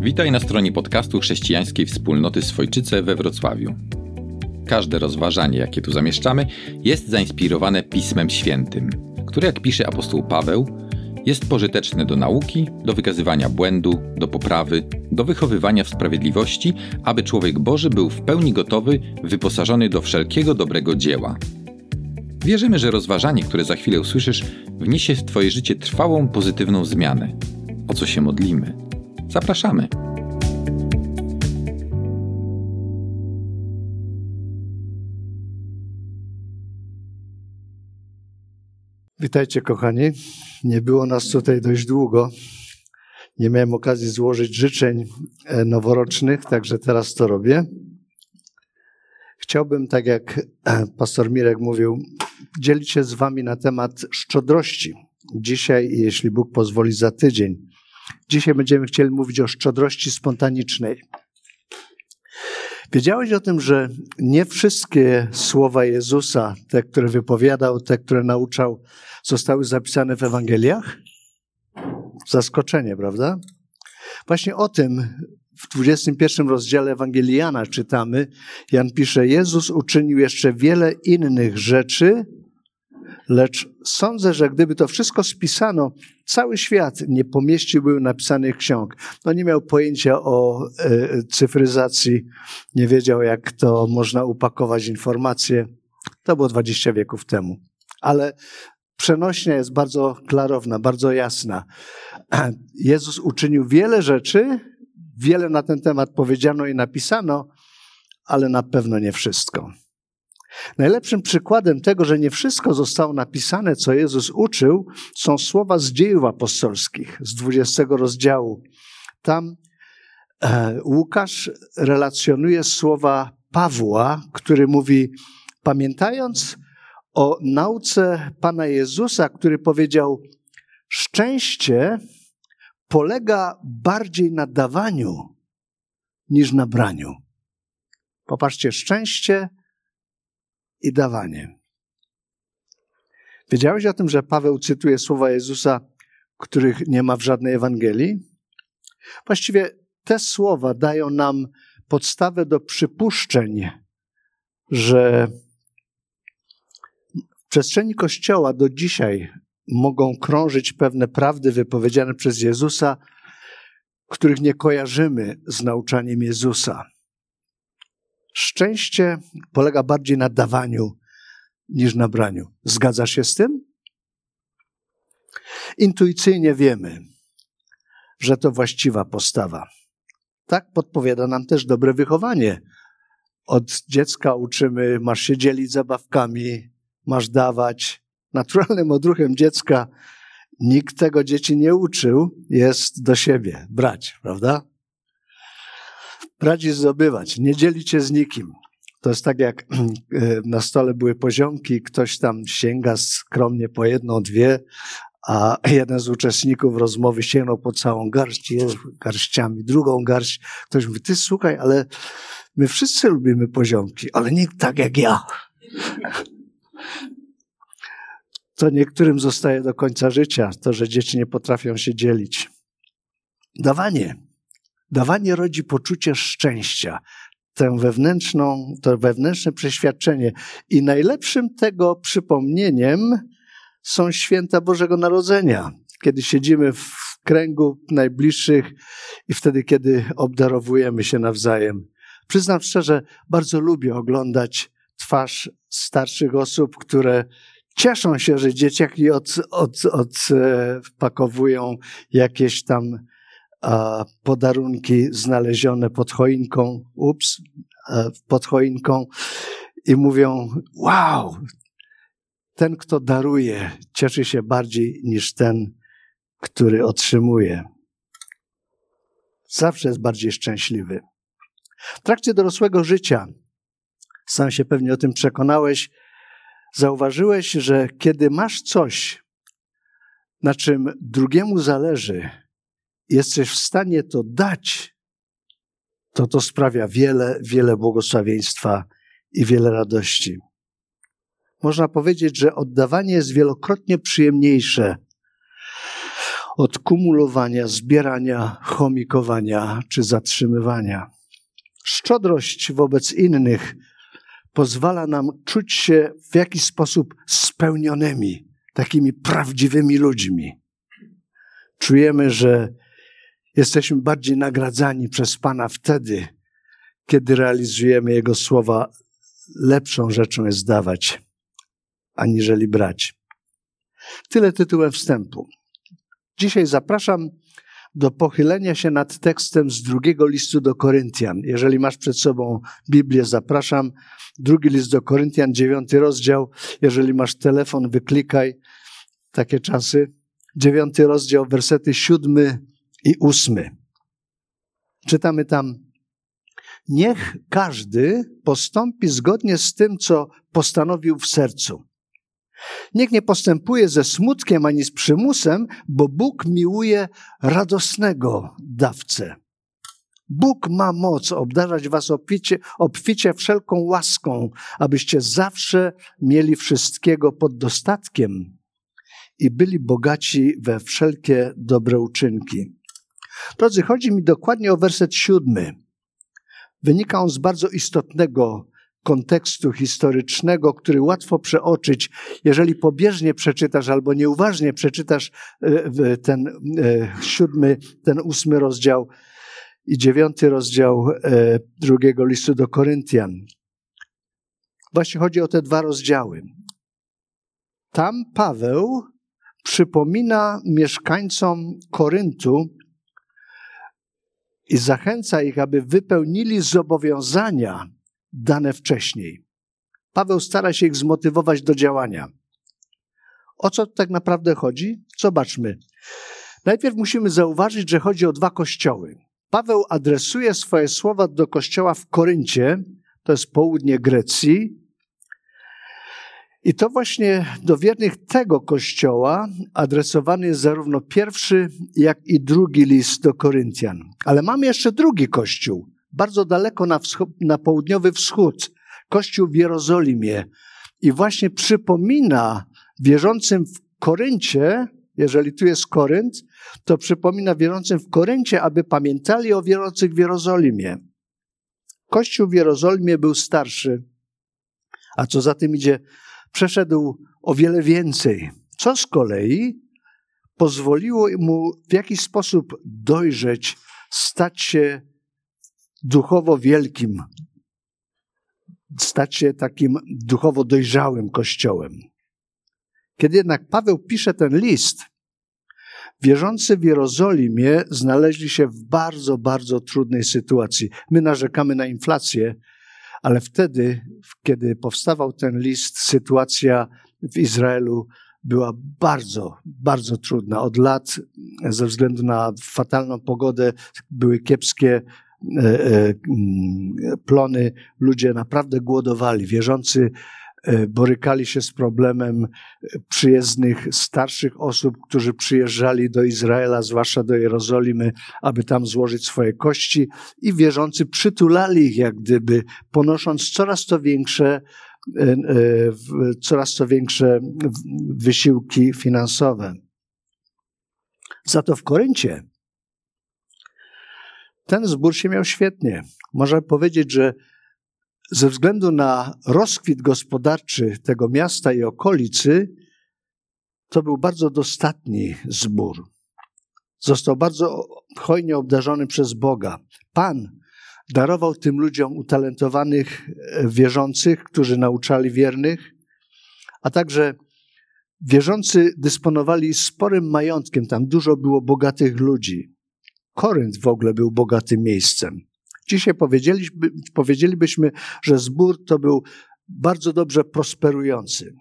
Witaj na stronie podcastu chrześcijańskiej wspólnoty Swojczyce we Wrocławiu. Każde rozważanie, jakie tu zamieszczamy, jest zainspirowane Pismem Świętym, które, jak pisze apostoł Paweł, jest pożyteczne do nauki, do wykazywania błędu, do poprawy, do wychowywania w sprawiedliwości, aby człowiek Boży był w pełni gotowy, wyposażony do wszelkiego dobrego dzieła. Wierzymy, że rozważanie, które za chwilę usłyszysz, wniesie w Twoje życie trwałą, pozytywną zmianę. O co się modlimy? Zapraszamy. Witajcie, kochani. Nie było nas tutaj dość długo. Nie miałem okazji złożyć życzeń e, noworocznych, także teraz to robię. Chciałbym, tak jak e, pastor Mirek mówił, dzielić się z Wami na temat szczodrości. Dzisiaj, jeśli Bóg pozwoli, za tydzień. Dzisiaj będziemy chcieli mówić o szczodrości spontanicznej. Wiedziałeś o tym, że nie wszystkie słowa Jezusa, te, które wypowiadał, te, które nauczał, zostały zapisane w Ewangeliach? Zaskoczenie, prawda? Właśnie o tym w 21 rozdziale Ewangelii Jana czytamy. Jan pisze: Jezus uczynił jeszcze wiele innych rzeczy, lecz sądzę, że gdyby to wszystko spisano, cały świat nie pomieściłby napisanych ksiąg. No nie miał pojęcia o e, cyfryzacji, nie wiedział, jak to można upakować informacje. To było 20 wieków temu. Ale przenośnia jest bardzo klarowna, bardzo jasna. Jezus uczynił wiele rzeczy, wiele na ten temat powiedziano i napisano, ale na pewno nie wszystko. Najlepszym przykładem tego, że nie wszystko zostało napisane, co Jezus uczył, są słowa z dziejów apostolskich, z 20 rozdziału. Tam e, Łukasz relacjonuje słowa Pawła, który mówi: Pamiętając o nauce Pana Jezusa, który powiedział: Szczęście polega bardziej na dawaniu niż na braniu. Popatrzcie, szczęście i dawanie. Wiedziałeś o tym, że Paweł cytuje słowa Jezusa, których nie ma w żadnej Ewangelii? Właściwie te słowa dają nam podstawę do przypuszczeń, że w przestrzeni Kościoła do dzisiaj mogą krążyć pewne prawdy wypowiedziane przez Jezusa, których nie kojarzymy z nauczaniem Jezusa. Szczęście polega bardziej na dawaniu niż na braniu. Zgadzasz się z tym? Intuicyjnie wiemy, że to właściwa postawa. Tak podpowiada nam też dobre wychowanie. Od dziecka uczymy, masz się dzielić zabawkami, masz dawać. Naturalnym odruchem dziecka, nikt tego dzieci nie uczył, jest do siebie brać, prawda? Brać i zdobywać, nie dzielić się z nikim. To jest tak, jak na stole były poziomki, ktoś tam sięga skromnie po jedną, dwie, a jeden z uczestników rozmowy sięgnął po całą garść, garściami, drugą garść. Ktoś mówi, ty słuchaj, ale my wszyscy lubimy poziomki, ale nikt tak jak ja. To niektórym zostaje do końca życia, to, że dzieci nie potrafią się dzielić. Dawanie. Dawanie rodzi poczucie szczęścia, tę wewnętrzną, to wewnętrzne przeświadczenie. I najlepszym tego przypomnieniem są święta Bożego Narodzenia, kiedy siedzimy w kręgu najbliższych i wtedy, kiedy obdarowujemy się nawzajem. Przyznam szczerze, bardzo lubię oglądać twarz starszych osób, które cieszą się, że dzieciaki od, od, od, e, jakieś tam podarunki znalezione pod choinką, ups, e, pod choinką i mówią, wow, ten, kto daruje, cieszy się bardziej niż ten, który otrzymuje. Zawsze jest bardziej szczęśliwy. W trakcie dorosłego życia, sam się pewnie o tym przekonałeś, zauważyłeś, że kiedy masz coś, na czym drugiemu zależy, jesteś w stanie to dać, to to sprawia wiele, wiele błogosławieństwa i wiele radości. Można powiedzieć, że oddawanie jest wielokrotnie przyjemniejsze od kumulowania, zbierania, chomikowania czy zatrzymywania. Szczodrość wobec innych pozwala nam czuć się w jakiś sposób spełnionymi, takimi prawdziwymi ludźmi. Czujemy, że jesteśmy bardziej nagradzani przez Pana wtedy, kiedy realizujemy Jego słowa. Lepszą rzeczą jest dawać, aniżeli brać. Tyle tytułem wstępu. Dzisiaj zapraszam do pochylenia się nad tekstem z drugiego listu do Koryntian. Jeżeli masz przed sobą Biblię, zapraszam. Drugi list do Koryntian, dziewiąty rozdział. Jeżeli masz telefon, wyklikaj takie czasy. Dziewiąty rozdział, wersety siódmy i ósmy. Czytamy tam: Niech każdy postąpi zgodnie z tym, co postanowił w sercu. Niech nie postępuje ze smutkiem ani z przymusem, bo Bóg miłuje radosnego dawcę. Bóg ma moc obdarzać was obficie, obficie wszelką łaską, abyście zawsze mieli wszystkiego pod dostatkiem i byli bogaci we wszelkie dobre uczynki. Drodzy, chodzi mi dokładnie o werset siódmy. Wynika on z bardzo istotnego kontekstu historycznego, który łatwo przeoczyć, jeżeli pobieżnie przeczytasz albo nieuważnie przeczytasz e, ten e, siódmy, ten ósmy rozdział i dziewiąty rozdział e, drugiego listu do Koryntian. Właśnie chodzi o te dwa rozdziały. Tam Paweł przypomina mieszkańcom Koryntu i zachęca ich, aby wypełnili zobowiązania, dane wcześniej. Paweł stara się ich zmotywować do działania. O co tak naprawdę chodzi? Zobaczmy. Najpierw musimy zauważyć, że chodzi o dwa kościoły. Paweł adresuje swoje słowa do kościoła w Koryncie, to jest południe Grecji. I to właśnie do wiernych tego kościoła adresowany jest zarówno pierwszy, jak i drugi list do Koryntian. Ale mamy jeszcze drugi kościół, bardzo daleko na, wschod, na południowy wschód, kościół w Jerozolimie. I właśnie przypomina wierzącym w Koryncie, jeżeli tu jest Korynt, to przypomina wierzącym w Koryncie, aby pamiętali o wierzących w Jerozolimie. Kościół w Jerozolimie był starszy, a co za tym idzie, przeszedł o wiele więcej, co z kolei pozwoliło mu w jakiś sposób dojrzeć, stać się duchowo wielkim, stać się takim duchowo dojrzałym kościołem. Kiedy jednak Paweł pisze ten list, wierzący w Jerozolimie znaleźli się w bardzo, bardzo trudnej sytuacji. My narzekamy na inflację, ale wtedy, kiedy powstawał ten list, sytuacja w Izraelu była bardzo, bardzo trudna. Od lat, ze względu na fatalną pogodę, były kiepskie E, e, plony, ludzie naprawdę głodowali. Wierzący borykali się z problemem przyjezdnych starszych osób, którzy przyjeżdżali do Izraela, zwłaszcza do Jerozolimy, aby tam złożyć swoje kości i wierzący przytulali ich jak gdyby, ponosząc coraz to większe coraz to większe wysiłki finansowe. Za to w Koryncie ten zbór się miał świetnie. Można powiedzieć, że ze względu na rozkwit gospodarczy tego miasta i okolicy, to był bardzo dostatni zbór. Został bardzo hojnie obdarzony przez Boga. Pan darował tym ludziom utalentowanych e, wierzących, którzy nauczali wiernych, a także wierzący dysponowali sporym majątkiem. Tam dużo było bogatych ludzi. Korynt w ogóle był bogatym miejscem. Dzisiaj powiedzieliby, powiedzielibyśmy, że zbór to był bardzo dobrze prosperujący.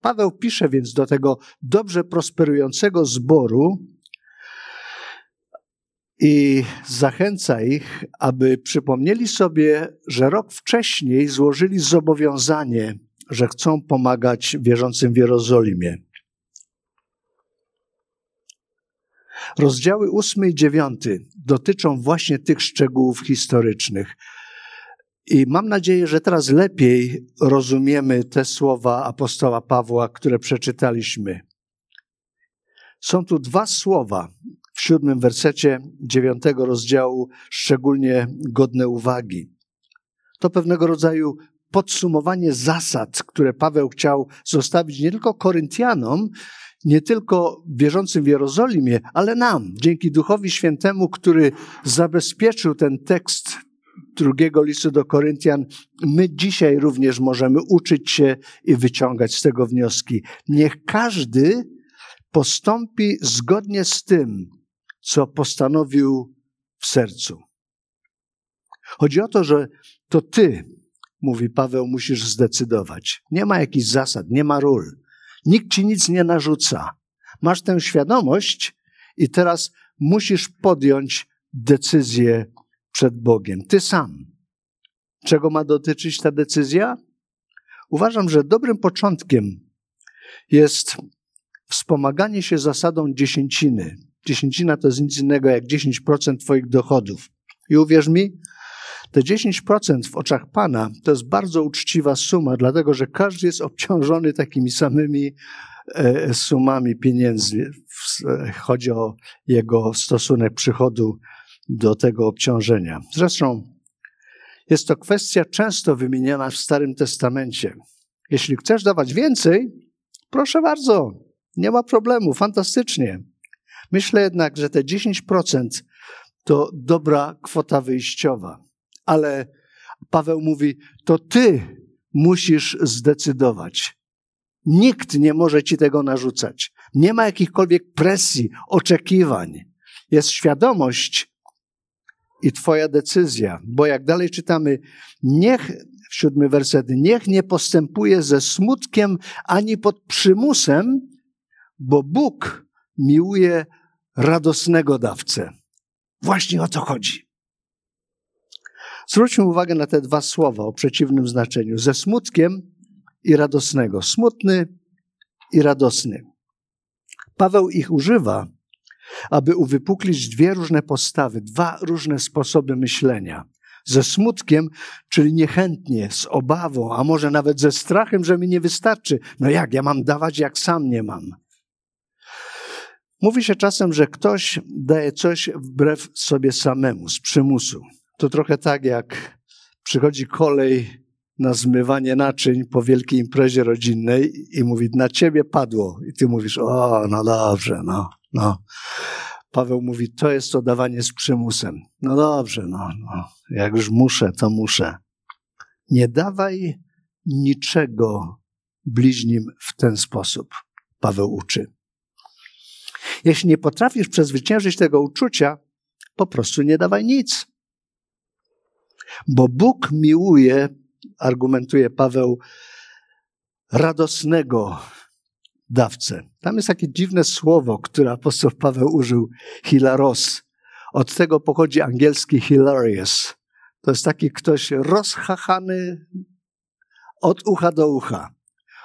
Paweł pisze więc do tego dobrze prosperującego zboru i zachęca ich, aby przypomnieli sobie, że rok wcześniej złożyli zobowiązanie, że chcą pomagać wierzącym w Jerozolimie. Rozdziały 8 i 9 dotyczą właśnie tych szczegółów historycznych. I mam nadzieję, że teraz lepiej rozumiemy te słowa apostoła Pawła, które przeczytaliśmy. Są tu dwa słowa w siódmym wersecie dziewiątego rozdziału, szczególnie godne uwagi. To pewnego rodzaju podsumowanie zasad, które Paweł chciał zostawić nie tylko Koryntianom, nie tylko wierzącym w Jerozolimie, ale nam, dzięki Duchowi Świętemu, który zabezpieczył ten tekst drugiego listu do Koryntian, my dzisiaj również możemy uczyć się i wyciągać z tego wnioski. Niech każdy postąpi zgodnie z tym, co postanowił w sercu. Chodzi o to, że to ty, mówi Paweł, musisz zdecydować. Nie ma jakichś zasad, nie ma ról. Nikt ci nic nie narzuca. Masz tę świadomość i teraz musisz podjąć decyzję przed Bogiem. Ty sam. Czego ma dotyczyć ta decyzja? Uważam, że dobrym początkiem jest wspomaganie się zasadą dziesięciny. Dziesięcina to jest nic innego jak 10% Twoich dochodów. I uwierz mi, te 10% w oczach Pana to jest bardzo uczciwa suma, dlatego że każdy jest obciążony takimi samymi e, sumami pieniędzy. Chodzi o jego stosunek przychodu do tego obciążenia. Zresztą jest to kwestia często wymieniana w Starym Testamencie. Jeśli chcesz dawać więcej, proszę bardzo, nie ma problemu, fantastycznie. Myślę jednak, że te 10% to dobra kwota wyjściowa. Ale Paweł mówi, to ty musisz zdecydować. Nikt nie może ci tego narzucać. Nie ma jakichkolwiek presji, oczekiwań. Jest świadomość i twoja decyzja. Bo jak dalej czytamy, niech, siódmy werset, niech nie postępuje ze smutkiem ani pod przymusem, bo Bóg miłuje radosnego dawcę. Właśnie o to chodzi. Zwróćmy uwagę na te dwa słowa o przeciwnym znaczeniu: ze smutkiem i radosnego. Smutny i radosny. Paweł ich używa, aby uwypuklić dwie różne postawy, dwa różne sposoby myślenia. Ze smutkiem, czyli niechętnie, z obawą, a może nawet ze strachem, że mi nie wystarczy. No jak, ja mam dawać, jak sam nie mam. Mówi się czasem, że ktoś daje coś wbrew sobie samemu, z przymusu. To trochę tak, jak przychodzi kolej na zmywanie naczyń po wielkiej imprezie rodzinnej i mówi, na ciebie padło. I ty mówisz, o, no dobrze, no, no. Paweł mówi, to jest to dawanie z przymusem. No dobrze, no, no. jak już muszę, to muszę. Nie dawaj niczego bliźnim w ten sposób, Paweł uczy. Jeśli nie potrafisz przezwyciężyć tego uczucia, po prostu nie dawaj nic. Bo Bóg miłuje, argumentuje Paweł, radosnego dawcę. Tam jest takie dziwne słowo, które apostoł Paweł użył, hilaros. Od tego pochodzi angielski hilarious. To jest taki ktoś rozchachany od ucha do ucha.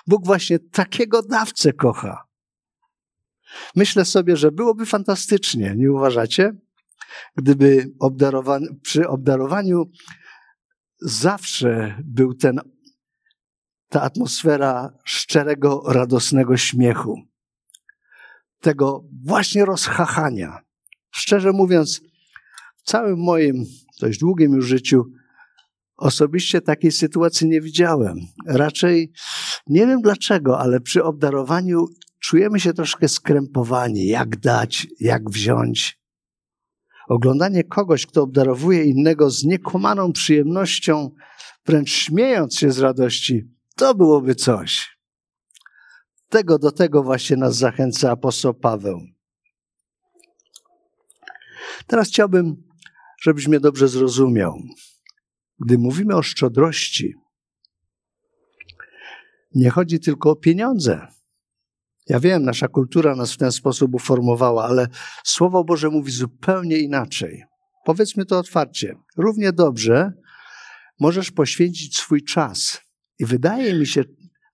Bóg właśnie takiego dawcę kocha. Myślę sobie, że byłoby fantastycznie, nie uważacie? Gdyby przy obdarowaniu zawsze był ten, ta atmosfera szczerego, radosnego śmiechu, tego właśnie rozchachania. Szczerze mówiąc, w całym moim dość długim już życiu osobiście takiej sytuacji nie widziałem. Raczej nie wiem dlaczego, ale przy obdarowaniu czujemy się troszkę skrępowani, jak dać, jak wziąć. Oglądanie kogoś, kto obdarowuje innego z niekłamaną przyjemnością, wręcz śmiejąc się z radości, to byłoby coś. Tego do tego właśnie nas zachęca apostoł Paweł. Teraz chciałbym, żebyś mnie dobrze zrozumiał. Gdy mówimy o szczodrości, nie chodzi tylko o pieniądze. Ja wiem, nasza kultura nas w ten sposób uformowała, ale Słowo Boże mówi zupełnie inaczej. Powiedzmy to otwarcie. Równie dobrze możesz poświęcić swój czas. I wydaje mi się,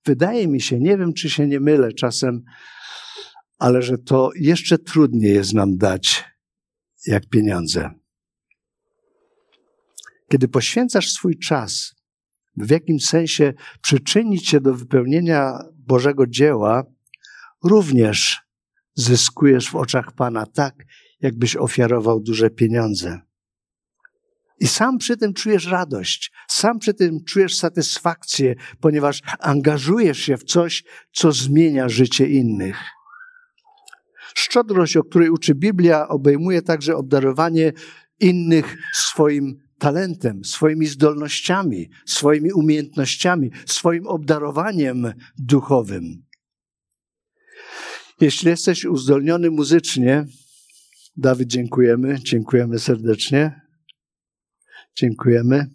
wydaje mi się, nie wiem czy się nie mylę czasem, ale że to jeszcze trudniej jest nam dać jak pieniądze. Kiedy poświęcasz swój czas, w jakimś sensie przyczynić się do wypełnienia Bożego dzieła, również zyskujesz w oczach Pana tak, jakbyś ofiarował duże pieniądze. I sam przy tym czujesz radość, sam przy tym czujesz satysfakcję, ponieważ angażujesz się w coś, co zmienia życie innych. Szczodrość, o której uczy Biblia, obejmuje także obdarowanie innych swoim talentem, swoimi zdolnościami, swoimi umiejętnościami, swoim obdarowaniem duchowym. Jeśli jesteś uzdolniony muzycznie, Dawid, dziękujemy, dziękujemy serdecznie. Dziękujemy.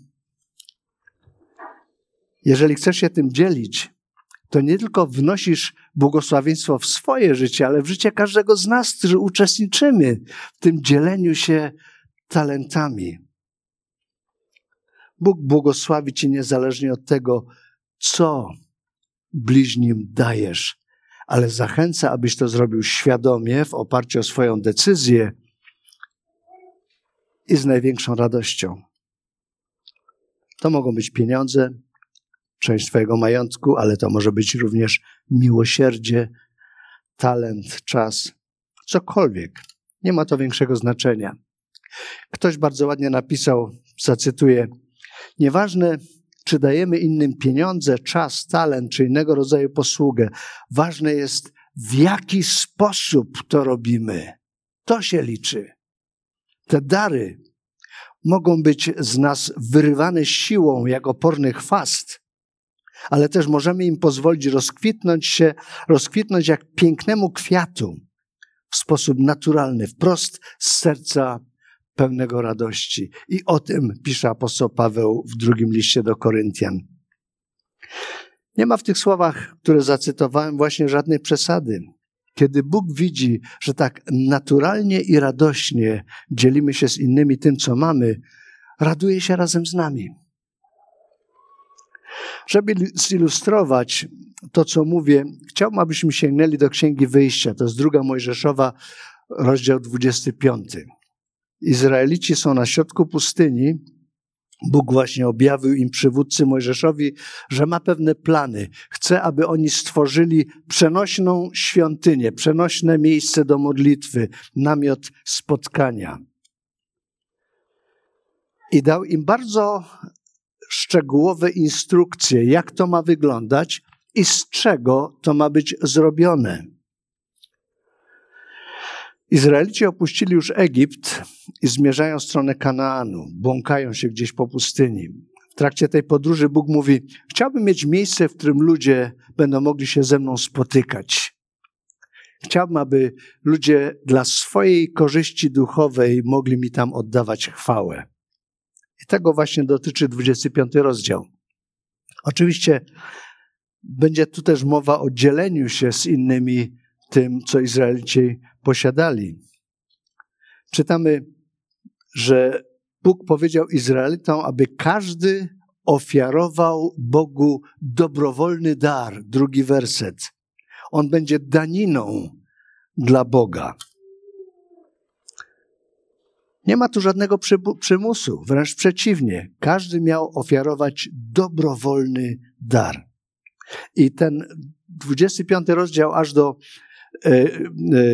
Jeżeli chcesz się tym dzielić, to nie tylko wnosisz błogosławieństwo w swoje życie, ale w życie każdego z nas, którzy uczestniczymy w tym dzieleniu się talentami. Bóg błogosławi Cię niezależnie od tego, co bliźnim dajesz, ale zachęca, abyś to zrobił świadomie, w oparciu o swoją decyzję i z największą radością. To mogą być pieniądze, część Twojego majątku, ale to może być również miłosierdzie, talent, czas, cokolwiek. Nie ma to większego znaczenia. Ktoś bardzo ładnie napisał, zacytuję: Nieważne, czy dajemy innym pieniądze, czas, talent czy innego rodzaju posługę, ważne jest, w jaki sposób to robimy. To się liczy. Te dary mogą być z nas wyrywane siłą jak oporny chwast, ale też możemy im pozwolić rozkwitnąć się, rozkwitnąć jak pięknemu kwiatu w sposób naturalny, wprost z serca pełnego radości. I o tym pisze apostoł Paweł w drugim liście do Koryntian. Nie ma w tych słowach, które zacytowałem, właśnie żadnej przesady. Kiedy Bóg widzi, że tak naturalnie i radośnie dzielimy się z innymi tym, co mamy, raduje się razem z nami. Żeby zilustrować to, co mówię, chciałbym, abyśmy sięgnęli do Księgi Wyjścia. To jest druga Mojżeszowa, rozdział 25. Izraelici są na środku pustyni. Bóg właśnie objawił im przywódcy Mojżeszowi, że ma pewne plany. Chce, aby oni stworzyli przenośną świątynię, przenośne miejsce do modlitwy, namiot spotkania. I dał im bardzo szczegółowe instrukcje, jak to ma wyglądać i z czego to ma być zrobione. Izraelici opuścili już Egipt i zmierzają w stronę Kanaanu, błąkają się gdzieś po pustyni. W trakcie tej podróży Bóg mówi: Chciałbym mieć miejsce, w którym ludzie będą mogli się ze mną spotykać. Chciałbym, aby ludzie dla swojej korzyści duchowej mogli mi tam oddawać chwałę. I tego właśnie dotyczy 25 rozdział. Oczywiście będzie tu też mowa o dzieleniu się z innymi tym, co Izraelici posiadali. Czytamy, że Bóg powiedział Izraelitom, aby każdy ofiarował Bogu dobrowolny dar. Drugi werset. On będzie daniną dla Boga. Nie ma tu żadnego przymusu, wręcz przeciwnie. Każdy miał ofiarować dobrowolny dar. I ten 25 rozdział aż do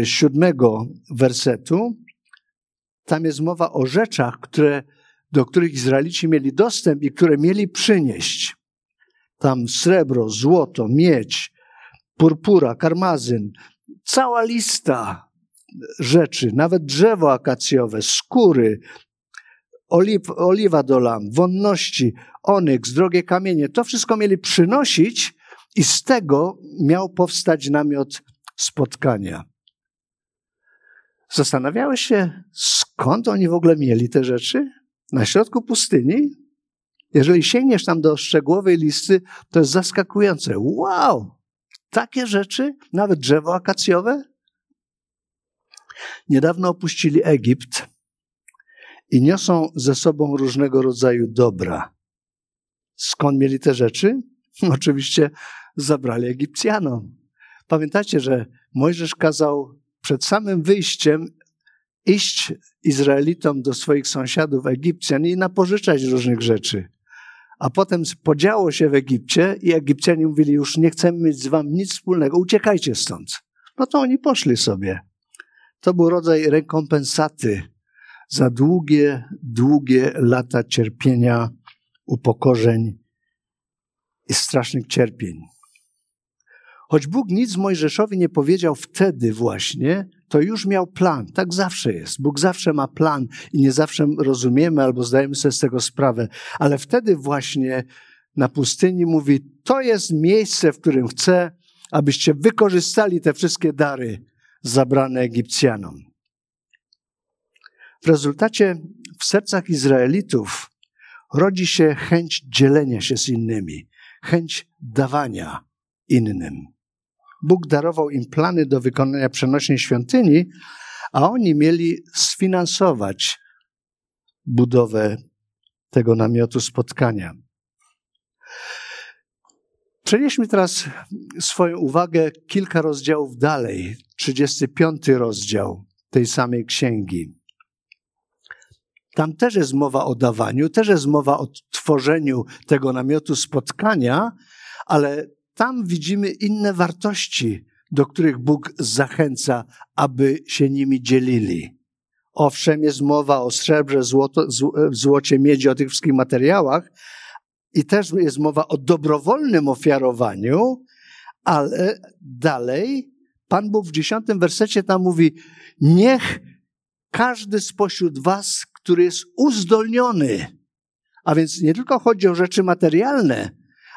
siódmego wersetu, tam jest mowa o rzeczach, które, do których Izraelici mieli dostęp i które mieli przynieść. Tam srebro, złoto, miedź, purpura, karmazyn, cała lista rzeczy, nawet drzewo akacjowe, skóry, oliw, oliwa do lamp, wonności, onyks, drogie kamienie, to wszystko mieli przynosić i z tego miał powstać namiot spotkania. Zastanawiałeś się, skąd oni w ogóle mieli te rzeczy? Na środku pustyni? Jeżeli sięgniesz tam do szczegółowej listy, to jest zaskakujące. Wow! Takie rzeczy? Nawet drzewo akacjowe? Niedawno opuścili Egipt i niosą ze sobą różnego rodzaju dobra. Skąd mieli te rzeczy? Oczywiście zabrali Egipcjanom. Pamiętacie, że Mojżesz kazał przed samym wyjściem iść Izraelitom do swoich sąsiadów Egipcjan i napożyczać różnych rzeczy. A potem podziało się w Egipcie i Egipcjanie mówili, już nie chcemy mieć z wami nic wspólnego, uciekajcie stąd. No to oni poszli sobie. To był rodzaj rekompensaty za długie, długie lata cierpienia, upokorzeń i strasznych cierpień. Choć Bóg nic Mojżeszowi nie powiedział wtedy właśnie, to już miał plan. Tak zawsze jest. Bóg zawsze ma plan i nie zawsze rozumiemy albo zdajemy sobie z tego sprawę. Ale wtedy właśnie na pustyni mówi: To jest miejsce, w którym chcę, abyście wykorzystali te wszystkie dary zabrane Egipcjanom. W rezultacie w sercach Izraelitów rodzi się chęć dzielenia się z innymi, chęć dawania innym. Bóg darował im plany do wykonania przenośnej świątyni, a oni mieli sfinansować budowę tego namiotu spotkania. Przenieśmy teraz swoją uwagę kilka rozdziałów dalej, 35 rozdział tej samej księgi. Tam też jest mowa o dawaniu, też jest mowa o tworzeniu tego namiotu spotkania, ale tam widzimy inne wartości, do których Bóg zachęca, aby się nimi dzielili. Owszem, jest mowa o srebrze, złoto, złocie, miedzi, o tych wszystkich materiałach, i też jest mowa o dobrowolnym ofiarowaniu, ale dalej Pan Bóg w dziesiątym wersecie tam mówi: Niech każdy spośród Was, który jest uzdolniony, a więc nie tylko chodzi o rzeczy materialne,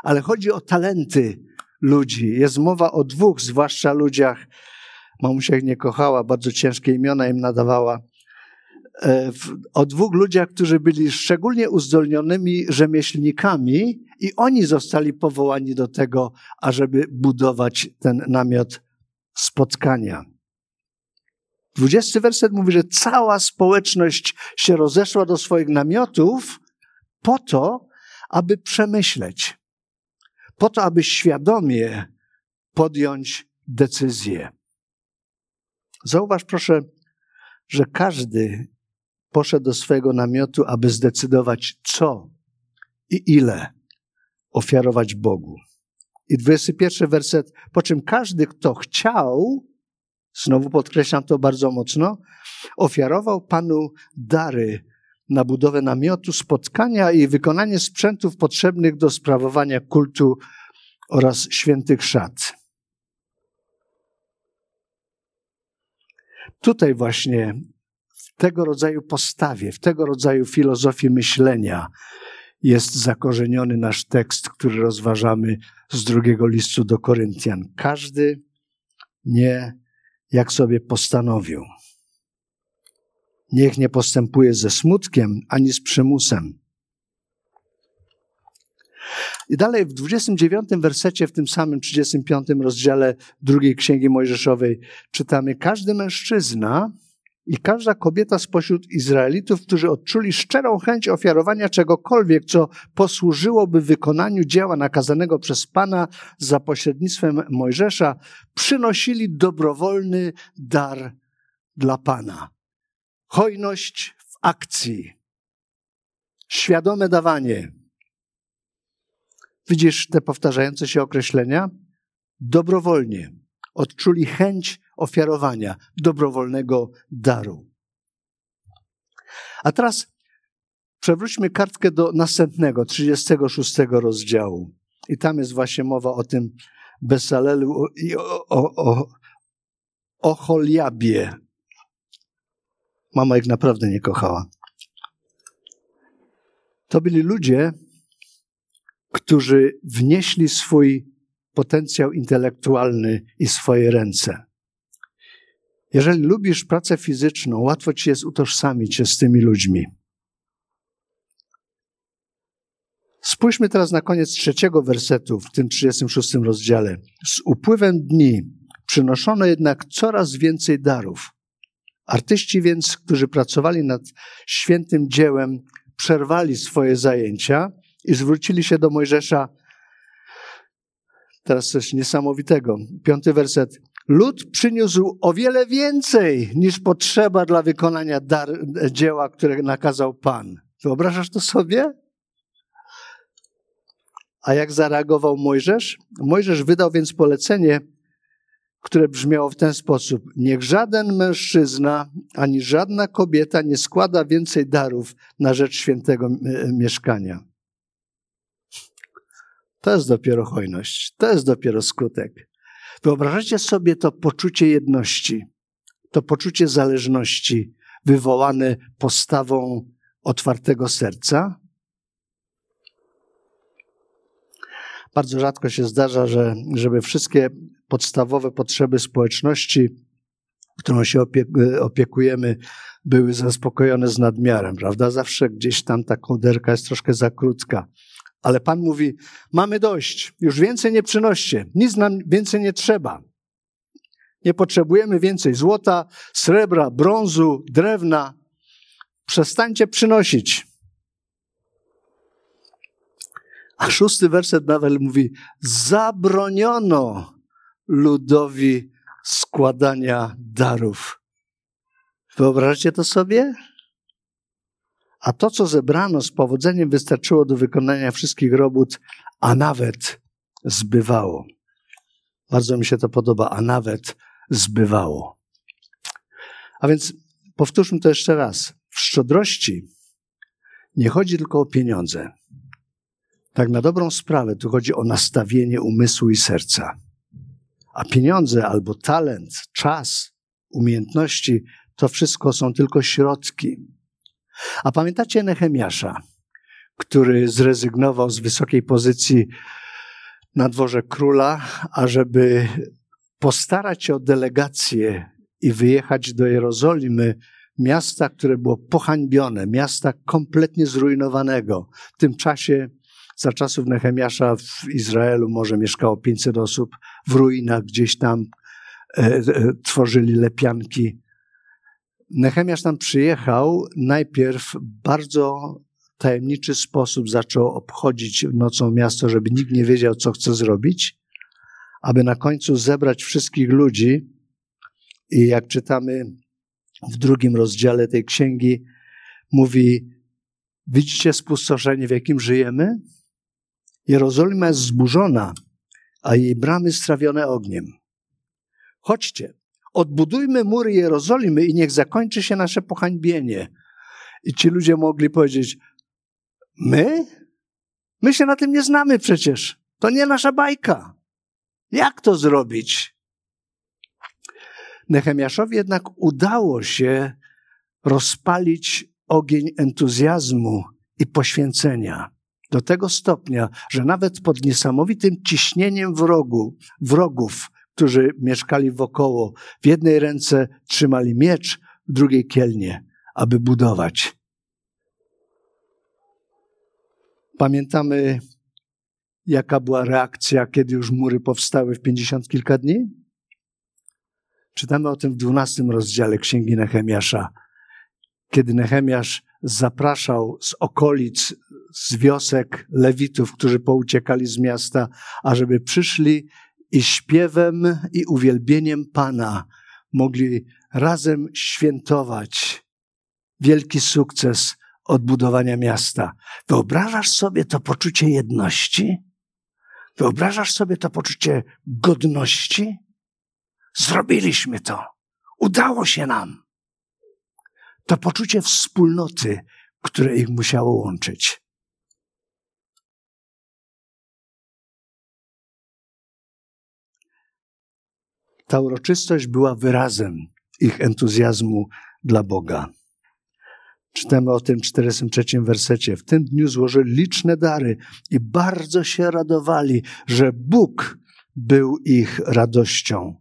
ale chodzi o talenty ludzi. Jest mowa o dwóch, zwłaszcza ludziach. Mamusia ich nie kochała, bardzo ciężkie imiona im nadawała. E, o dwóch ludziach, którzy byli szczególnie uzdolnionymi rzemieślnikami, i oni zostali powołani do tego, ażeby budować ten namiot spotkania. Dwudziesty werset mówi, że cała społeczność się rozeszła do swoich namiotów po to, aby przemyśleć, po to, aby świadomie podjąć decyzję. Zauważ proszę, że każdy poszedł do swojego namiotu, aby zdecydować, co i ile ofiarować Bogu. I 21 werset, po czym każdy, kto chciał, znowu podkreślam to bardzo mocno, ofiarował Panu dary na budowę namiotu, spotkania i wykonanie sprzętów potrzebnych do sprawowania kultu oraz świętych szat. Tutaj właśnie w tego rodzaju postawie, w tego rodzaju filozofii myślenia jest zakorzeniony nasz tekst, który rozważamy z drugiego listu do Koryntian. Każdy nie jak sobie postanowił. Niech nie postępuje ze smutkiem ani z przymusem. I dalej w 29 wersecie, w tym samym 35 rozdziale drugiej Księgi Mojżeszowej czytamy: Każdy mężczyzna i każda kobieta spośród Izraelitów, którzy odczuli szczerą chęć ofiarowania czegokolwiek, co posłużyłoby wykonaniu dzieła nakazanego przez Pana za pośrednictwem Mojżesza, przynosili dobrowolny dar dla Pana. Hojność w akcji, świadome dawanie. Widzisz te powtarzające się określenia? Dobrowolnie odczuli chęć ofiarowania, dobrowolnego daru. A teraz przewróćmy kartkę do następnego, 36 rozdziału. I tam jest właśnie mowa o tym Besalelu i o, o, o, o Holiabie. Mama ich naprawdę nie kochała. To byli ludzie, którzy wnieśli swój potencjał intelektualny i swoje ręce. Jeżeli lubisz pracę fizyczną, łatwo ci jest utożsamić się z tymi ludźmi. Spójrzmy teraz na koniec trzeciego wersetu w tym 36 rozdziale. Z upływem dni przynoszono jednak coraz więcej darów. Artyści więc, którzy pracowali nad świętym dziełem, przerwali swoje zajęcia i zwrócili się do Mojżesza. Teraz coś niesamowitego. Piąty werset. Lud przyniósł o wiele więcej niż potrzeba dla wykonania dar, dzieła, które nakazał Pan. Wyobrażasz to sobie? A jak zareagował Mojżesz? Mojżesz wydał więc polecenie, które brzmiało w ten sposób: Niech żaden mężczyzna ani żadna kobieta nie składa więcej darów na rzecz świętego mieszkania. To jest dopiero hojność, to jest dopiero skutek. Wyobrażacie sobie to poczucie jedności, to poczucie zależności wywołane postawą otwartego serca? Bardzo rzadko się zdarza, że, żeby wszystkie podstawowe potrzeby społeczności, którą się opiekujemy, były zaspokojone z nadmiarem, prawda? Zawsze gdzieś tam ta kołderka jest troszkę za krótka. Ale Pan mówi: Mamy dość, już więcej nie przynoście, nic nam więcej nie trzeba. Nie potrzebujemy więcej złota, srebra, brązu, drewna. Przestańcie przynosić. A szósty werset nawet mówi: Zabroniono ludowi składania darów. Wyobraźcie to sobie? A to, co zebrano z powodzeniem, wystarczyło do wykonania wszystkich robót, a nawet zbywało. Bardzo mi się to podoba, a nawet zbywało. A więc powtórzmy to jeszcze raz. W szczodrości nie chodzi tylko o pieniądze. Tak na dobrą sprawę tu chodzi o nastawienie umysłu i serca. A pieniądze albo talent, czas, umiejętności to wszystko są tylko środki. A pamiętacie Nehemiasza, który zrezygnował z wysokiej pozycji na dworze króla, ażeby postarać się o delegację i wyjechać do Jerozolimy, miasta, które było pohańbione, miasta kompletnie zrujnowanego. W tym czasie, za czasów Nehemiasza w Izraelu może mieszkało 500 osób, w ruinach gdzieś tam e, e, tworzyli lepianki. Nehemiasz tam przyjechał, najpierw bardzo tajemniczy sposób zaczął obchodzić nocą miasto, żeby nikt nie wiedział, co chce zrobić, aby na końcu zebrać wszystkich ludzi. I jak czytamy w drugim rozdziale tej księgi, mówi: Widzicie spustoszenie, w jakim żyjemy? Jerozolima jest zburzona, a jej bramy strawione ogniem. Chodźcie, odbudujmy mury Jerozolimy i niech zakończy się nasze pohańbienie. I ci ludzie mogli powiedzieć: My? My się na tym nie znamy przecież. To nie nasza bajka. Jak to zrobić? Nehemiaszowi jednak udało się rozpalić ogień entuzjazmu i poświęcenia do tego stopnia, że nawet pod niesamowitym ciśnieniem wrogu, wrogów, którzy mieszkali wokoło, w jednej ręce trzymali miecz, w drugiej kielnie, aby budować. Pamiętamy, jaka była reakcja, kiedy już mury powstały w pięćdziesiąt kilka dni? Czytamy o tym w dwunastym rozdziale Księgi Nehemiasza, kiedy Nehemiasz zapraszał z okolic, z wiosek Lewitów, którzy pouciekali z miasta, ażeby przyszli i śpiewem i uwielbieniem Pana mogli razem świętować wielki sukces odbudowania miasta. Wyobrażasz sobie to poczucie jedności? Wyobrażasz sobie to poczucie godności? Zrobiliśmy to. Udało się nam. To poczucie wspólnoty, które ich musiało łączyć. Ta uroczystość była wyrazem ich entuzjazmu dla Boga. Czytamy o tym w 43 wersecie. W tym dniu złożyli liczne dary i bardzo się radowali, że Bóg był ich radością.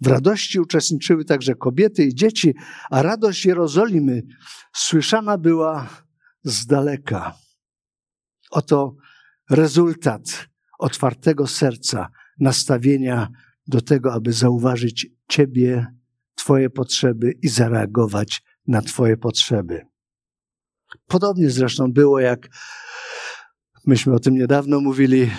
W radości uczestniczyły także kobiety i dzieci, a radość Jerozolimy słyszana była z daleka. Oto rezultat otwartego serca, nastawienia do tego, aby zauważyć Ciebie, Twoje potrzeby i zareagować na Twoje potrzeby. Podobnie zresztą było, jak myśmy o tym niedawno mówili,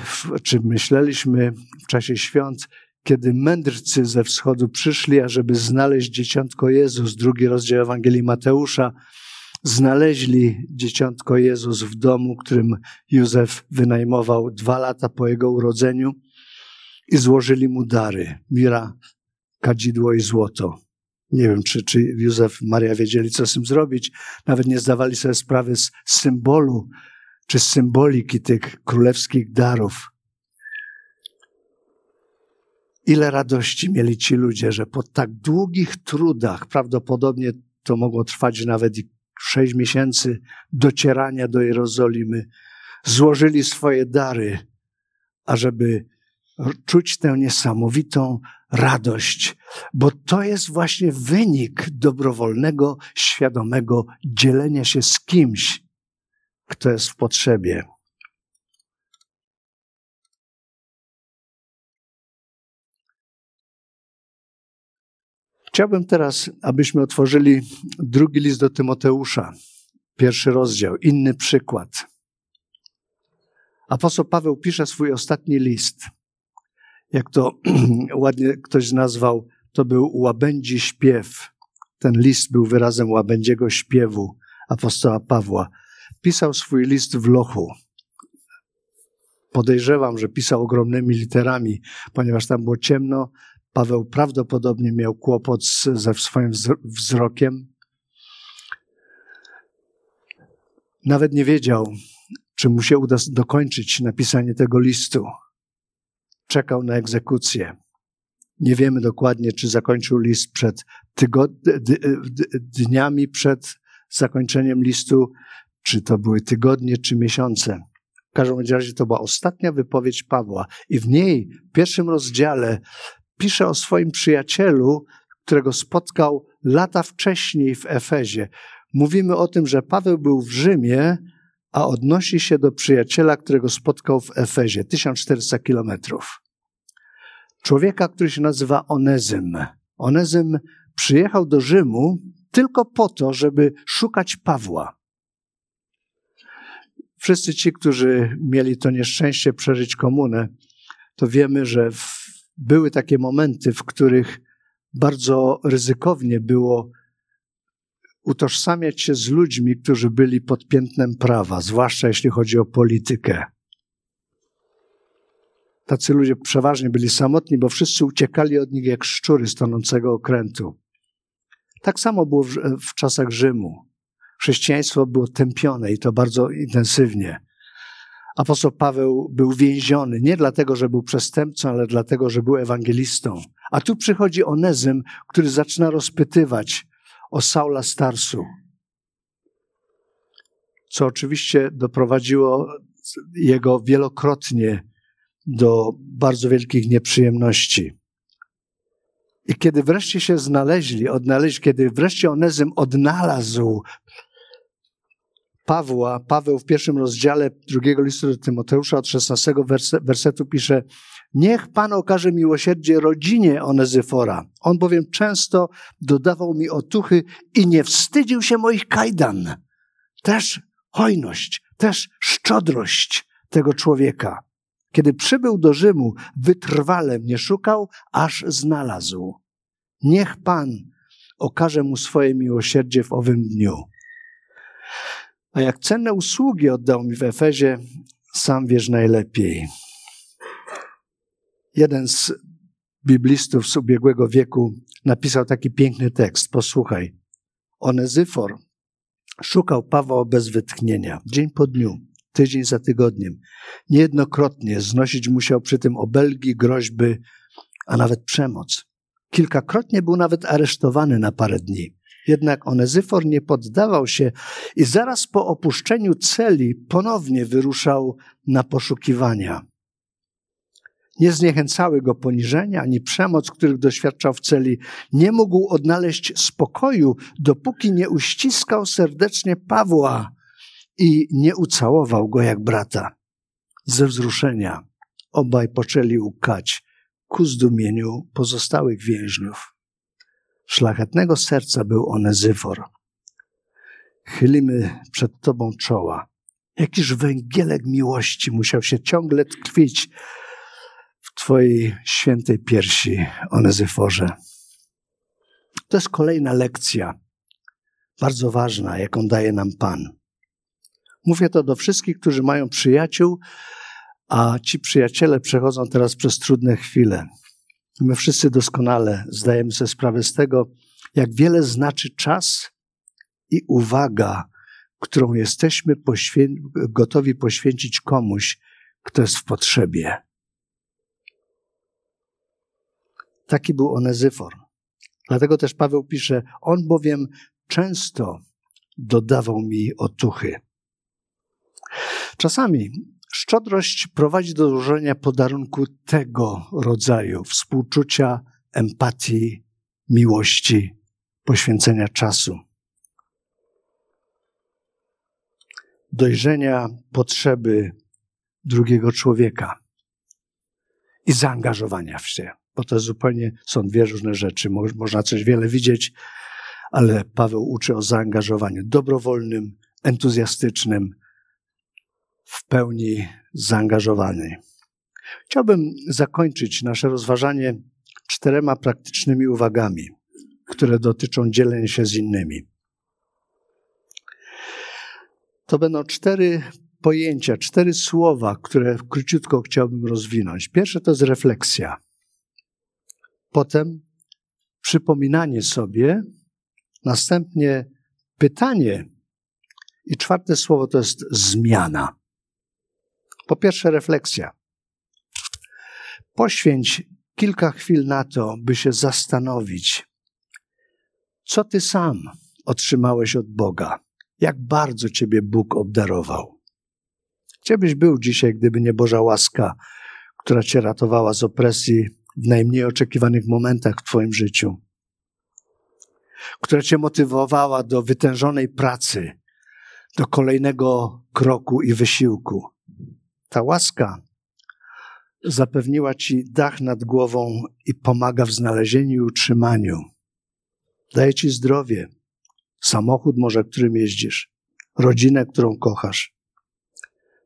czy myśleliśmy w czasie świąt, kiedy mędrcy ze wschodu przyszli, ażeby znaleźć dzieciątko Jezus, drugi rozdział Ewangelii Mateusza, znaleźli dzieciątko Jezus w domu, którym Józef wynajmował dwa lata po jego urodzeniu i złożyli mu dary. Mira, kadzidło i złoto. Nie wiem, czy, czy Józef Maria wiedzieli, co z tym zrobić. Nawet nie zdawali sobie sprawy z symbolu, czy z symboliki tych królewskich darów. Ile radości mieli ci ludzie, że po tak długich trudach, prawdopodobnie to mogło trwać nawet i sześć miesięcy docierania do Jerozolimy, złożyli swoje dary, ażeby czuć tę niesamowitą radość, bo to jest właśnie wynik dobrowolnego, świadomego dzielenia się z kimś, kto jest w potrzebie. Chciałbym teraz, abyśmy otworzyli drugi list do Tymoteusza, pierwszy rozdział, inny przykład. Apostoł Paweł pisze swój ostatni list. Jak to ładnie ktoś nazwał, to był łabędzi śpiew. Ten list był wyrazem łabędziego śpiewu apostoła Pawła. Pisał swój list w lochu. Podejrzewam, że pisał ogromnymi literami, ponieważ tam było ciemno, Paweł prawdopodobnie miał kłopot ze swoim wzrokiem. Nawet nie wiedział, czy mu się uda dokończyć napisanie tego listu. Czekał na egzekucję. Nie wiemy dokładnie, czy zakończył list przed dniami przed zakończeniem listu, czy to były tygodnie, czy miesiące. W każdym razie to była ostatnia wypowiedź Pawła i w niej, w pierwszym rozdziale, pisze o swoim przyjacielu, którego spotkał lata wcześniej w Efezie. Mówimy o tym, że Paweł był w Rzymie, a odnosi się do przyjaciela, którego spotkał w Efezie, 1400 kilometrów. Człowieka, który się nazywa Onezym. Onezym przyjechał do Rzymu tylko po to, żeby szukać Pawła. Wszyscy ci, którzy mieli to nieszczęście przeżyć komunę, to wiemy, że w były takie momenty, w których bardzo ryzykownie było utożsamiać się z ludźmi, którzy byli pod piętnem prawa, zwłaszcza jeśli chodzi o politykę. Tacy ludzie przeważnie byli samotni, bo wszyscy uciekali od nich jak szczury z tonącego okrętu. Tak samo było w, w czasach Rzymu. Chrześcijaństwo było tępione i to bardzo intensywnie. Apostoł Paweł był więziony nie dlatego, że był przestępcą, ale dlatego, że był ewangelistą. A tu przychodzi Onezym, który zaczyna rozpytywać o Saula Starsu, co oczywiście doprowadziło jego wielokrotnie do bardzo wielkich nieprzyjemności. I kiedy wreszcie się znaleźli, odnaleźli, kiedy wreszcie Onezym odnalazł Pawła, Paweł w pierwszym rozdziale drugiego listu do Tymoteusza od 16 wersetu pisze Niech Pan okaże miłosierdzie rodzinie Onezyfora. On bowiem często dodawał mi otuchy i nie wstydził się moich kajdan. Też hojność, też szczodrość tego człowieka. Kiedy przybył do Rzymu, wytrwale mnie szukał, aż znalazł. Niech Pan okaże mu swoje miłosierdzie w owym dniu. A jak cenne usługi oddał mi w Efezie, sam wiesz najlepiej. Jeden z biblistów z ubiegłego wieku napisał taki piękny tekst. Posłuchaj. Onezyfor szukał Pawła bez wytchnienia, dzień po dniu, tydzień za tygodniem. Niejednokrotnie znosić musiał przy tym obelgi, groźby, a nawet przemoc. Kilkakrotnie był nawet aresztowany na parę dni. Jednak Onezyfor nie poddawał się i zaraz po opuszczeniu celi ponownie wyruszał na poszukiwania. Nie zniechęcały go poniżenia ani przemoc, których doświadczał w celi. Nie mógł odnaleźć spokoju, dopóki nie uściskał serdecznie Pawła i nie ucałował go jak brata. Ze wzruszenia obaj poczęli łkać ku zdumieniu pozostałych więźniów. Szlachetnego serca był Onezyfor. Chylimy przed Tobą czoła. Jakiż węgielek miłości musiał się ciągle tkwić Twojej świętej piersi, Onezyforze. To jest kolejna lekcja, bardzo ważna, jaką daje nam Pan. Mówię to do wszystkich, którzy mają przyjaciół, a ci przyjaciele przechodzą teraz przez trudne chwile. My wszyscy doskonale zdajemy sobie sprawę z tego, jak wiele znaczy czas i uwaga, którą jesteśmy poświę- gotowi poświęcić komuś, kto jest w potrzebie. Taki był Onezyfor. Dlatego też Paweł pisze: On bowiem często dodawał mi otuchy. Czasami szczodrość prowadzi do złożenia podarunku tego rodzaju współczucia, empatii, miłości, poświęcenia czasu. Dojrzenia potrzeby drugiego człowieka i zaangażowania w się, bo to zupełnie są dwie różne rzeczy. Można coś wiele widzieć, ale Paweł uczy o zaangażowaniu dobrowolnym, entuzjastycznym, w pełni zaangażowany. Chciałbym zakończyć nasze rozważanie czterema praktycznymi uwagami, które dotyczą dzielenia się z innymi. To będą cztery pojęcia, cztery słowa, które króciutko chciałbym rozwinąć. Pierwsze to jest refleksja. Potem przypominanie sobie, następnie pytanie i czwarte słowo to jest zmiana. Po pierwsze, refleksja. Poświęć kilka chwil na to, by się zastanowić, co ty sam otrzymałeś od Boga, jak bardzo ciebie Bóg obdarował. Gdzie byś był dzisiaj, gdyby nie Boża łaska, która cię ratowała z opresji w najmniej oczekiwanych momentach w twoim życiu? Która cię motywowała do wytężonej pracy, do kolejnego kroku i wysiłku. Ta łaska zapewniła ci dach nad głową i pomaga w znalezieniu i utrzymaniu. Daje ci zdrowie, samochód może, którym jeździsz, rodzinę, którą kochasz,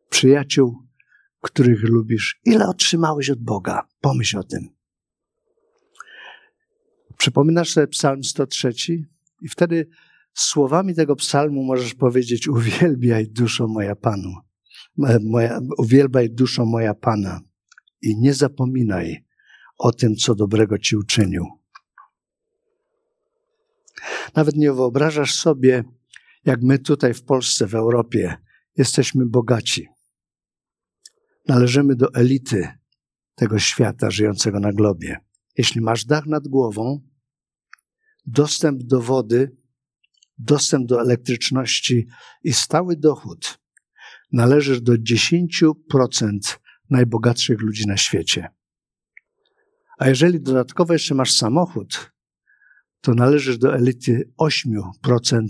przyjaciół, których lubisz. Ile otrzymałeś od Boga? Pomyśl o tym. Przypominasz sobie Psalm 103 i wtedy słowami tego psalmu możesz powiedzieć: Uwielbiaj duszo moja Panu, moja, uwielbiaj duszo moja Pana i nie zapominaj o tym, co dobrego ci uczynił. Nawet nie wyobrażasz sobie, jak my tutaj w Polsce, w Europie, jesteśmy bogaci. Należymy do elity tego świata żyjącego na globie. Jeśli masz dach nad głową, dostęp do wody, dostęp do elektryczności i stały dochód, należysz do 10% najbogatszych ludzi na świecie. A jeżeli dodatkowo jeszcze masz samochód, to należysz do elity 8%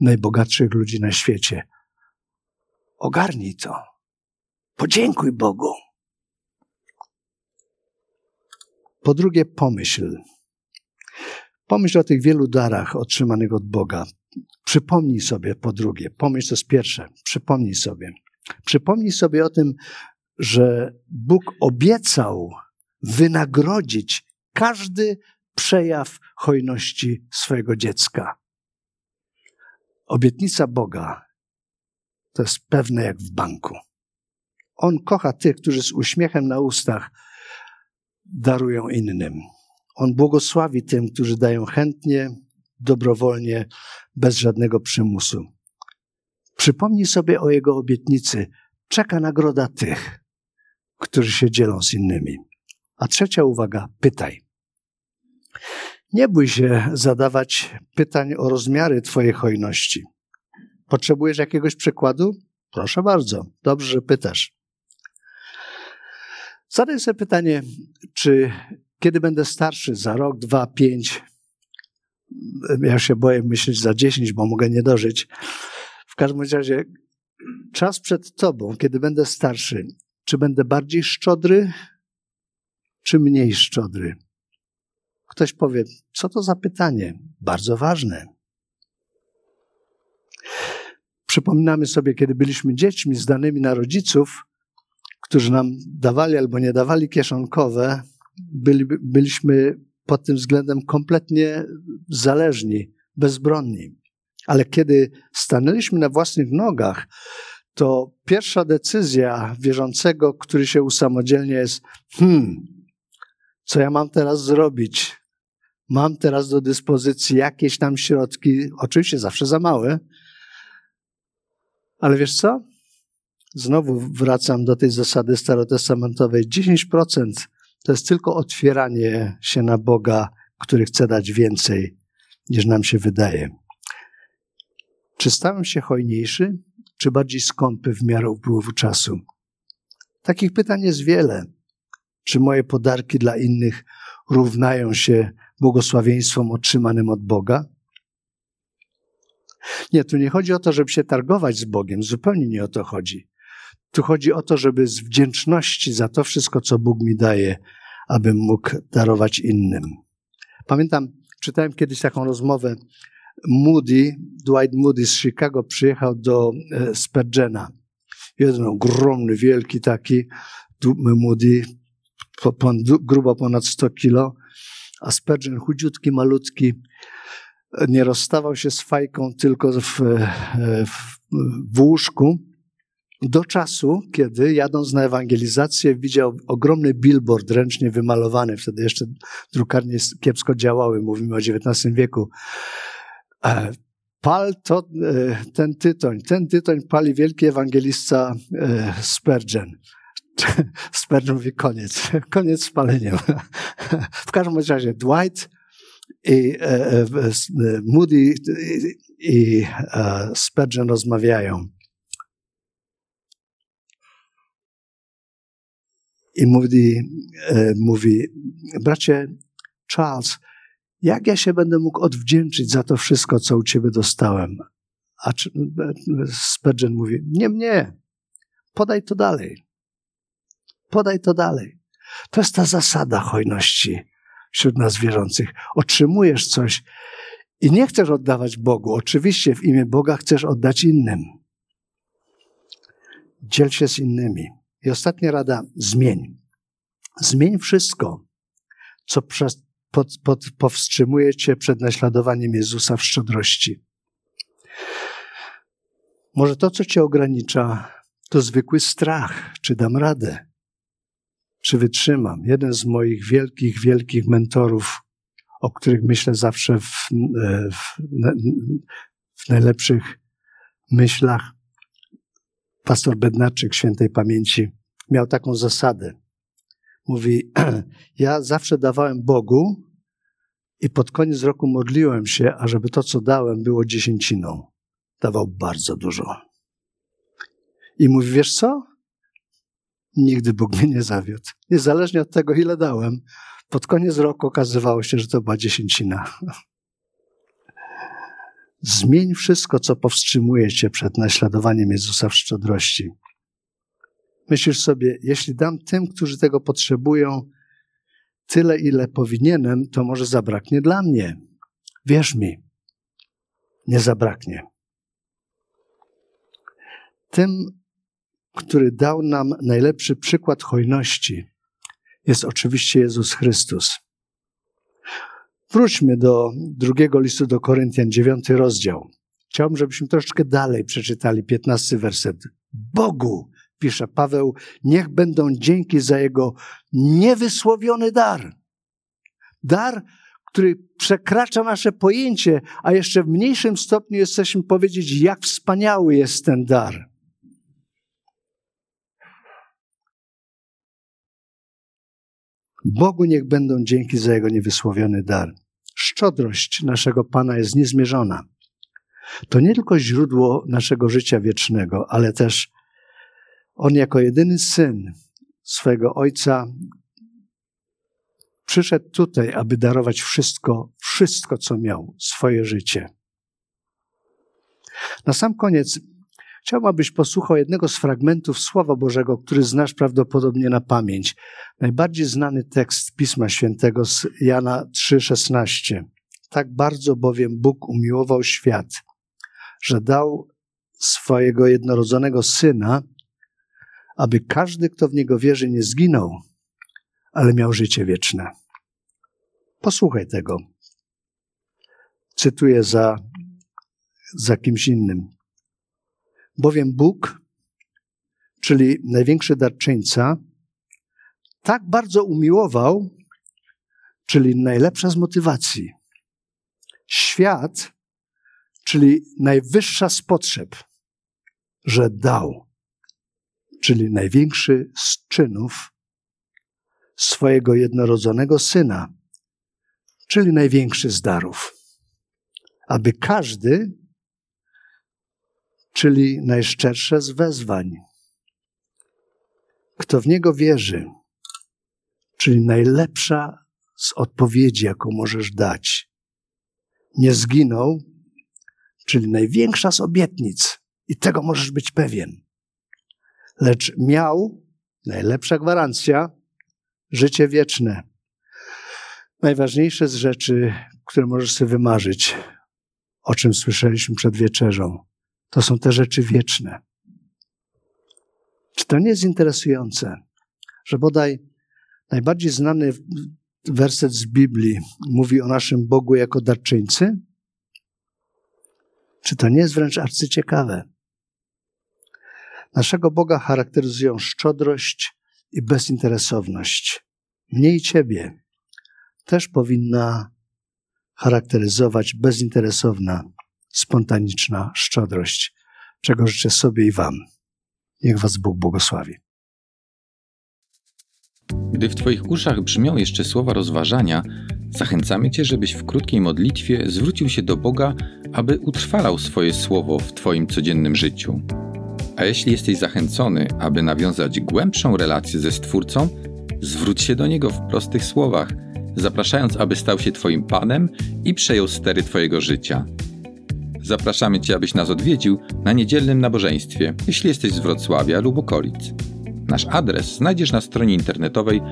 najbogatszych ludzi na świecie. Ogarnij to. Podziękuj Bogu. Po drugie, pomyśl. Pomyśl o tych wielu darach otrzymanych od Boga. Przypomnij sobie po drugie, pomyśl to jest pierwsze, przypomnij sobie. Przypomnij sobie o tym, że Bóg obiecał wynagrodzić każdy przejaw hojności swojego dziecka. Obietnica Boga to jest pewne jak w banku. On kocha tych, którzy z uśmiechem na ustach darują innym. On błogosławi tym, którzy dają chętnie, dobrowolnie, bez żadnego przymusu. Przypomnij sobie o Jego obietnicy. Czeka nagroda tych, którzy się dzielą z innymi. A trzecia uwaga, pytaj. Nie bój się zadawać pytań o rozmiary Twojej hojności. Potrzebujesz jakiegoś przykładu? Proszę bardzo, dobrze, że pytasz. Zadaj sobie pytanie, czy kiedy będę starszy, za rok, dwa, pięć, ja się boję myśleć za dziesięć, bo mogę nie dożyć. W każdym razie, czas przed Tobą, kiedy będę starszy, czy będę bardziej szczodry, czy mniej szczodry? Ktoś powie, co to za pytanie? Bardzo ważne. Przypominamy sobie, kiedy byliśmy dziećmi zdanymi na rodziców, którzy nam dawali albo nie dawali kieszonkowe, byli, byliśmy pod tym względem kompletnie zależni, bezbronni. Ale kiedy stanęliśmy na własnych nogach, to pierwsza decyzja wierzącego, który się usamodzielnia, jest: hmm, Co ja mam teraz zrobić? Mam teraz do dyspozycji jakieś tam środki, oczywiście zawsze za małe, ale wiesz co? Znowu wracam do tej zasady starotestamentowej. 10% to jest tylko otwieranie się na Boga, który chce dać więcej, niż nam się wydaje. Czy stałem się hojniejszy, czy bardziej skąpy w miarę upływu czasu? Takich pytań jest wiele. Czy moje podarki dla innych równają się błogosławieństwom otrzymanym od Boga? Nie, tu nie chodzi o to, żeby się targować z Bogiem, zupełnie nie o to chodzi. Tu chodzi o to, żeby z wdzięczności za to wszystko, co Bóg mi daje, abym mógł darować innym. Pamiętam, czytałem kiedyś taką rozmowę. Moody, Dwight Moody z Chicago przyjechał do e, Spurgeona. Jeden ogromny, wielki taki Moody, grubo ponad 100 kilo, a Spurgeon chudziutki, malutki, nie rozstawał się z fajką tylko w, w, w łóżku, do czasu, kiedy jadąc na ewangelizację widział ogromny billboard ręcznie wymalowany, wtedy jeszcze drukarnie kiepsko działały, mówimy o XIX wieku. E, pal to e, ten tytoń, ten tytoń pali wielki ewangelista e, Spurgeon. Spurgeon mówi koniec, koniec z paleniem. W każdym razie Dwight i Moody i Spurgeon rozmawiają. I mówi, e, mówi, bracie Charles, jak ja się będę mógł odwdzięczyć za to wszystko, co u ciebie dostałem? A Spurgeon mówi, nie mnie, podaj to dalej. Podaj to dalej. To jest ta zasada hojności wśród nas wierzących. Otrzymujesz coś i nie chcesz oddawać Bogu. Oczywiście w imię Boga chcesz oddać innym. Dziel się z innymi. I ostatnia rada, zmień. Zmień wszystko, co przez, pod, pod, powstrzymuje cię przed naśladowaniem Jezusa w szczodrości. Może to, co cię ogranicza, to zwykły strach, czy dam radę, czy wytrzymam. Jeden z moich wielkich, wielkich mentorów, o których myślę zawsze w, w, w najlepszych myślach, pastor Bednaczyk świętej pamięci miał taką zasadę. Mówi, ja zawsze dawałem Bogu i pod koniec roku modliłem się, ażeby to, co dałem, było dziesięciną. Dawał bardzo dużo. I mówi, wiesz co? Nigdy Bóg mnie nie zawiódł. Niezależnie od tego, ile dałem, pod koniec roku okazywało się, że to była dziesięcina. Zmień wszystko, co powstrzymuje cię przed naśladowaniem Jezusa w szczodrości. Myślisz sobie, jeśli dam tym, którzy tego potrzebują, tyle, ile powinienem, to może zabraknie dla mnie. Wierz mi, nie zabraknie. Tym, który dał nam najlepszy przykład hojności, jest oczywiście Jezus Chrystus. Wróćmy do drugiego listu do Koryntian, dziewiąty rozdział. Chciałbym, żebyśmy troszeczkę dalej przeczytali piętnasty werset. Bogu, pisze Paweł, niech będą dzięki za jego niewysłowiony dar. Dar, który przekracza nasze pojęcie, a jeszcze w mniejszym stopniu jesteśmy powiedzieć, jak wspaniały jest ten dar. Bogu niech będą dzięki za Jego niewysłowiony dar. Szczodrość naszego Pana jest niezmierzona. To nie tylko źródło naszego życia wiecznego, ale też On jako jedyny syn swego Ojca przyszedł tutaj, aby darować wszystko, wszystko, co miał, swoje życie. Na sam koniec Chciałbym, abyś posłuchał jednego z fragmentów Słowa Bożego, który znasz prawdopodobnie na pamięć. Najbardziej znany tekst Pisma Świętego z Jana 3,16. Tak bardzo bowiem Bóg umiłował świat, że dał swojego jednorodzonego syna, aby każdy, kto w niego wierzy, nie zginął, ale miał życie wieczne. Posłuchaj tego. Cytuję za, za kimś innym. Bowiem Bóg, czyli największy darczyńca, tak bardzo umiłował, czyli najlepsza z motywacji. Świat, czyli najwyższa z potrzeb, że dał, czyli największy z czynów swojego jednorodzonego syna, czyli największy z darów. Aby każdy, czyli najszczersze z wezwań, kto w niego wierzy, czyli najlepsza z odpowiedzi, jaką możesz dać, nie zginął, czyli największa z obietnic, i tego możesz być pewien, lecz miał, najlepsza gwarancja, życie wieczne. Najważniejsze z rzeczy, które możesz sobie wymarzyć, o czym słyszeliśmy przed wieczerzą, to są te rzeczy wieczne. Czy to nie jest interesujące, że bodaj najbardziej znany werset z Biblii mówi o naszym Bogu jako darczyńcy? Czy to nie jest wręcz arcyciekawe? Naszego Boga charakteryzują szczodrość i bezinteresowność. Mnie i Ciebie też powinna charakteryzować bezinteresowna, spontaniczna szczodrość, czego życzę sobie i Wam. Niech Was Bóg błogosławi. Gdy w Twoich uszach brzmią jeszcze słowa rozważania, zachęcamy Cię, żebyś w krótkiej modlitwie zwrócił się do Boga, aby utrwalał swoje słowo w Twoim codziennym życiu. A jeśli jesteś zachęcony, aby nawiązać głębszą relację ze Stwórcą, zwróć się do Niego w prostych słowach, zapraszając, aby stał się Twoim Panem i przejął stery Twojego życia. Zapraszamy Cię, abyś nas odwiedził na niedzielnym nabożeństwie, jeśli jesteś z Wrocławia lub okolic. Nasz adres znajdziesz na stronie internetowej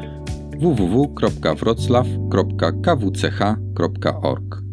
www.wroclaw.kwch.org.